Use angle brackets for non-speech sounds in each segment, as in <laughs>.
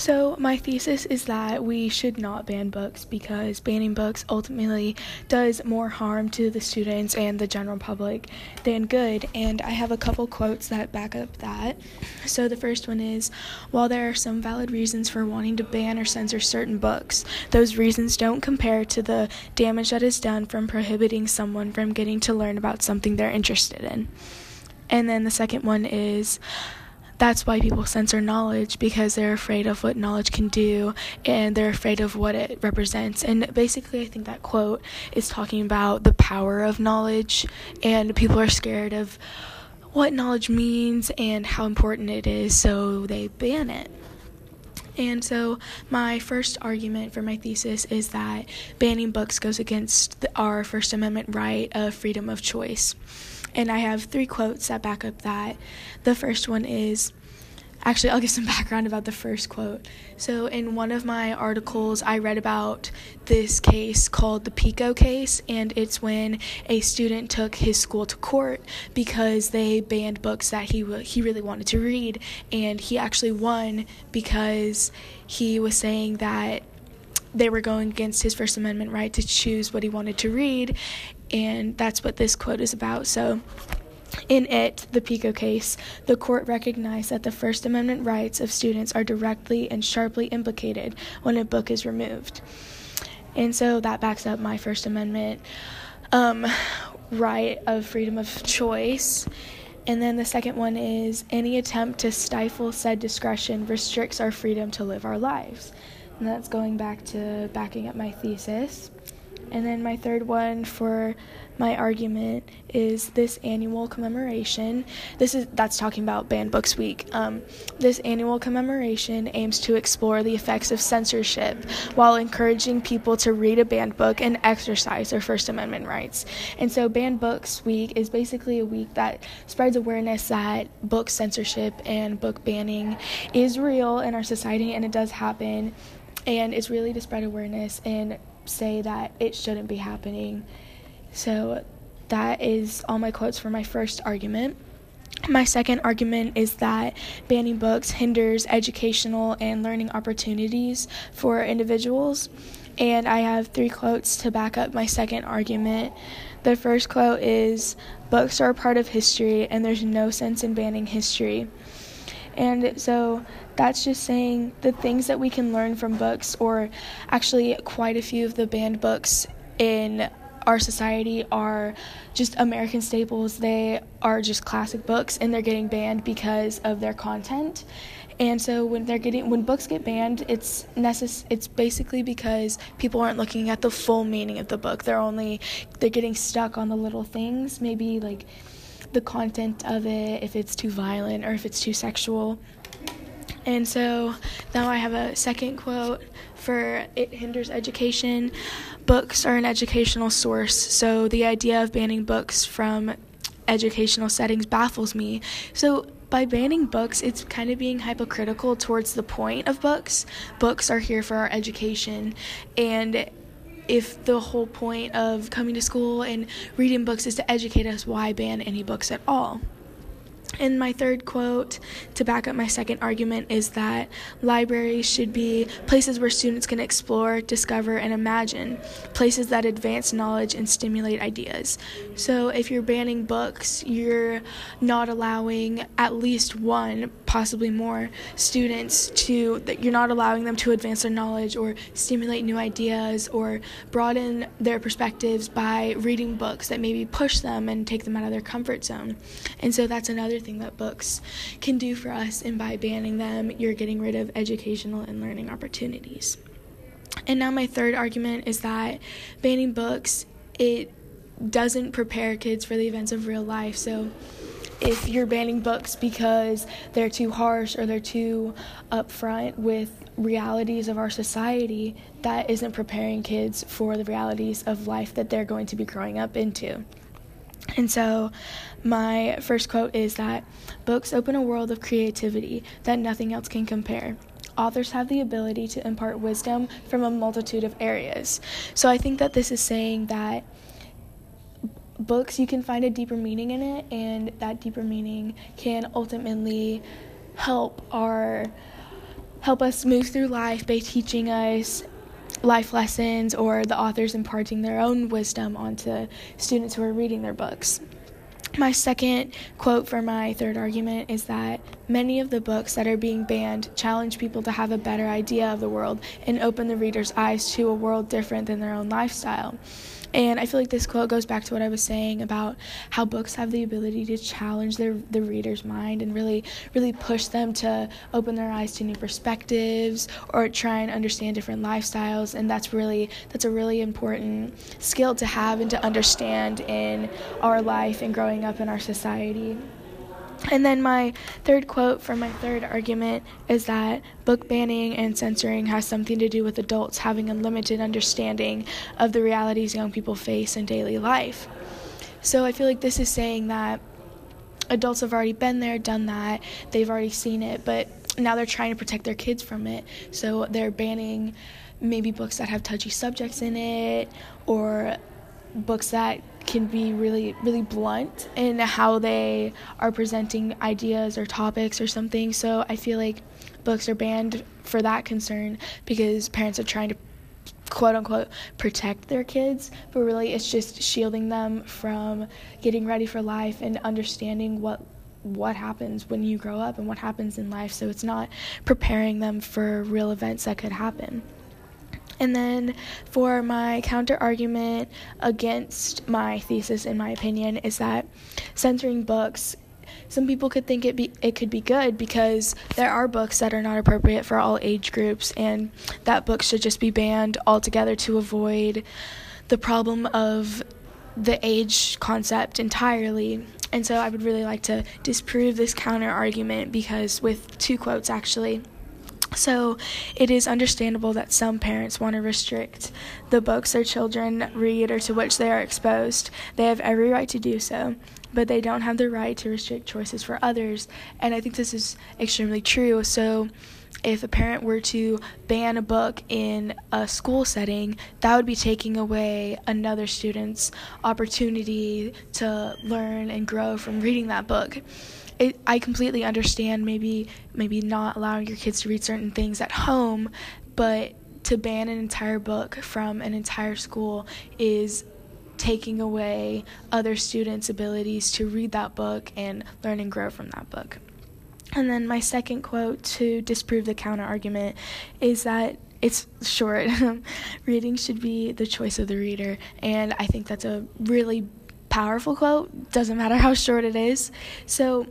So, my thesis is that we should not ban books because banning books ultimately does more harm to the students and the general public than good. And I have a couple quotes that back up that. So, the first one is While there are some valid reasons for wanting to ban or censor certain books, those reasons don't compare to the damage that is done from prohibiting someone from getting to learn about something they're interested in. And then the second one is that's why people censor knowledge because they're afraid of what knowledge can do and they're afraid of what it represents. And basically, I think that quote is talking about the power of knowledge, and people are scared of what knowledge means and how important it is, so they ban it. And so, my first argument for my thesis is that banning books goes against our First Amendment right of freedom of choice. And I have three quotes that back up that. The first one is Actually, I'll give some <laughs> background about the first quote. So, in one of my articles, I read about this case called the Pico case, and it's when a student took his school to court because they banned books that he w- he really wanted to read, and he actually won because he was saying that they were going against his First Amendment right to choose what he wanted to read, and that's what this quote is about. So, in it, the Pico case, the court recognized that the First Amendment rights of students are directly and sharply implicated when a book is removed. And so that backs up my First Amendment um, right of freedom of choice. And then the second one is any attempt to stifle said discretion restricts our freedom to live our lives. And that's going back to backing up my thesis. And then my third one for my argument is this annual commemoration. This is that's talking about Banned Books Week. Um, this annual commemoration aims to explore the effects of censorship while encouraging people to read a banned book and exercise their First Amendment rights. And so, Banned Books Week is basically a week that spreads awareness that book censorship and book banning is real in our society and it does happen. And it's really to spread awareness and say that it shouldn't be happening. So that is all my quotes for my first argument. My second argument is that banning books hinders educational and learning opportunities for individuals. And I have three quotes to back up my second argument. The first quote is Books are a part of history, and there's no sense in banning history. And so that's just saying the things that we can learn from books, or actually, quite a few of the banned books in our society are just American staples. They are just classic books and they're getting banned because of their content. And so when they're getting when books get banned, it's necess- it's basically because people aren't looking at the full meaning of the book. They're only they're getting stuck on the little things, maybe like the content of it, if it's too violent or if it's too sexual. And so now I have a second quote for it hinders education. Books are an educational source, so the idea of banning books from educational settings baffles me. So by banning books, it's kind of being hypocritical towards the point of books. Books are here for our education, and if the whole point of coming to school and reading books is to educate us, why ban any books at all? And my third quote to back up my second argument is that libraries should be places where students can explore, discover, and imagine, places that advance knowledge and stimulate ideas. So if you're banning books, you're not allowing at least one, possibly more, students to, that you're not allowing them to advance their knowledge or stimulate new ideas or broaden their perspectives by reading books that maybe push them and take them out of their comfort zone. And so that's another thing that books can do for us, and by banning them, you're getting rid of educational and learning opportunities. And now, my third argument is that banning books, it doesn't prepare kids for the events of real life. So, if you're banning books because they're too harsh or they're too upfront with realities of our society, that isn't preparing kids for the realities of life that they're going to be growing up into. And so, my first quote is that books open a world of creativity that nothing else can compare. Authors have the ability to impart wisdom from a multitude of areas. So, I think that this is saying that books, you can find a deeper meaning in it, and that deeper meaning can ultimately help our help us move through life by teaching us life lessons or the authors imparting their own wisdom onto students who are reading their books. My second quote for my third argument is that many of the books that are being banned challenge people to have a better idea of the world and open the reader's eyes to a world different than their own lifestyle. And I feel like this quote goes back to what I was saying about how books have the ability to challenge their the reader's mind and really really push them to open their eyes to new perspectives or try and understand different lifestyles and that's really that's a really important skill to have and to understand in our life and growing up in our society. And then my third quote from my third argument is that book banning and censoring has something to do with adults having a limited understanding of the realities young people face in daily life. So I feel like this is saying that adults have already been there, done that, they've already seen it, but now they're trying to protect their kids from it. So they're banning maybe books that have touchy subjects in it or books that can be really really blunt in how they are presenting ideas or topics or something. So i feel like books are banned for that concern because parents are trying to quote unquote protect their kids. But really it's just shielding them from getting ready for life and understanding what what happens when you grow up and what happens in life. So it's not preparing them for real events that could happen and then for my counter argument against my thesis, in my opinion, is that censoring books some people could think it be it could be good because there are books that are not appropriate for all age groups and that book should just be banned altogether to avoid the problem of the age concept entirely. And so I would really like to disprove this counter argument because with two quotes actually. So, it is understandable that some parents want to restrict the books their children read or to which they are exposed. They have every right to do so, but they don't have the right to restrict choices for others. And I think this is extremely true. So, if a parent were to ban a book in a school setting, that would be taking away another student's opportunity to learn and grow from reading that book it, I completely understand maybe maybe not allowing your kids to read certain things at home, but to ban an entire book from an entire school is taking away other students' abilities to read that book and learn and grow from that book. And then my second quote to disprove the counter argument is that it's short. <laughs> Reading should be the choice of the reader, and I think that's a really powerful quote. Doesn't matter how short it is. So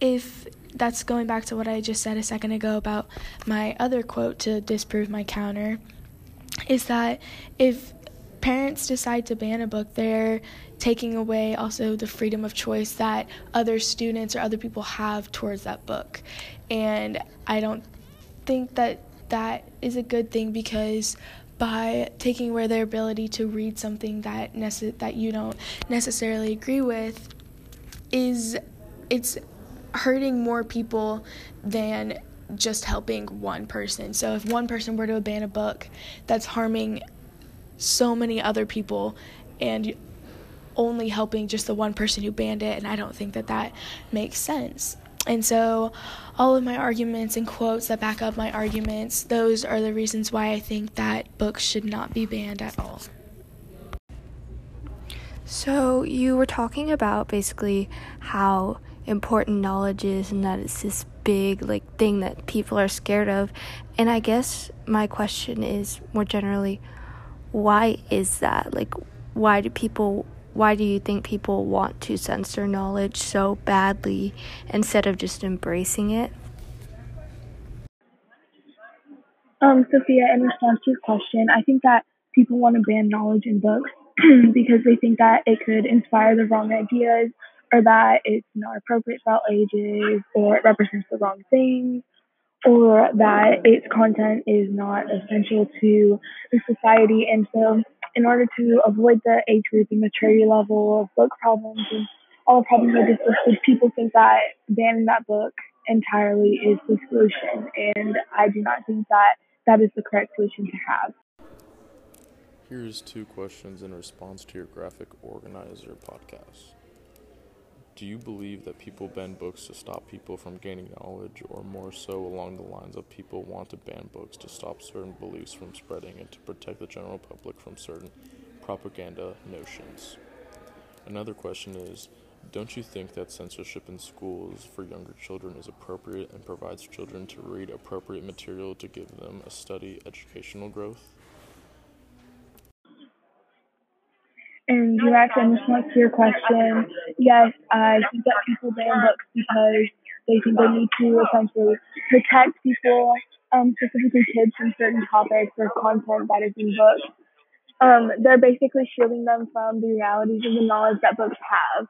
if that's going back to what I just said a second ago about my other quote to disprove my counter, is that if parents decide to ban a book, they're taking away also the freedom of choice that other students or other people have towards that book. And I don't think that that is a good thing because by taking away their ability to read something that nece- that you don't necessarily agree with is it's hurting more people than just helping one person. So if one person were to ban a book, that's harming so many other people and only helping just the one person who banned it and I don't think that that makes sense. And so all of my arguments and quotes that back up my arguments, those are the reasons why I think that books should not be banned at all. So you were talking about basically how important knowledge is and that it's this big like thing that people are scared of. And I guess my question is more generally why is that? Like why do people why do you think people want to censor knowledge so badly instead of just embracing it? Um, Sophia, in response to your question, I think that people want to ban knowledge in books <clears throat> because they think that it could inspire the wrong ideas or that it's not appropriate for all ages, or it represents the wrong things, or that its content is not essential to the society. And so, in order to avoid the age group and maturity level of book problems and all the problems I just listed, people think that banning that book entirely is the solution. And I do not think that that is the correct solution to have. Here's two questions in response to your graphic organizer podcast. Do you believe that people ban books to stop people from gaining knowledge, or more so along the lines of people want to ban books to stop certain beliefs from spreading and to protect the general public from certain propaganda notions? Another question is Don't you think that censorship in schools for younger children is appropriate and provides children to read appropriate material to give them a study educational growth? And direct in response to your question, yes, I think that people ban books because they think they need to essentially protect people, um, specifically kids, from certain topics or content that is in books. Um, they're basically shielding them from the realities of the knowledge that books have.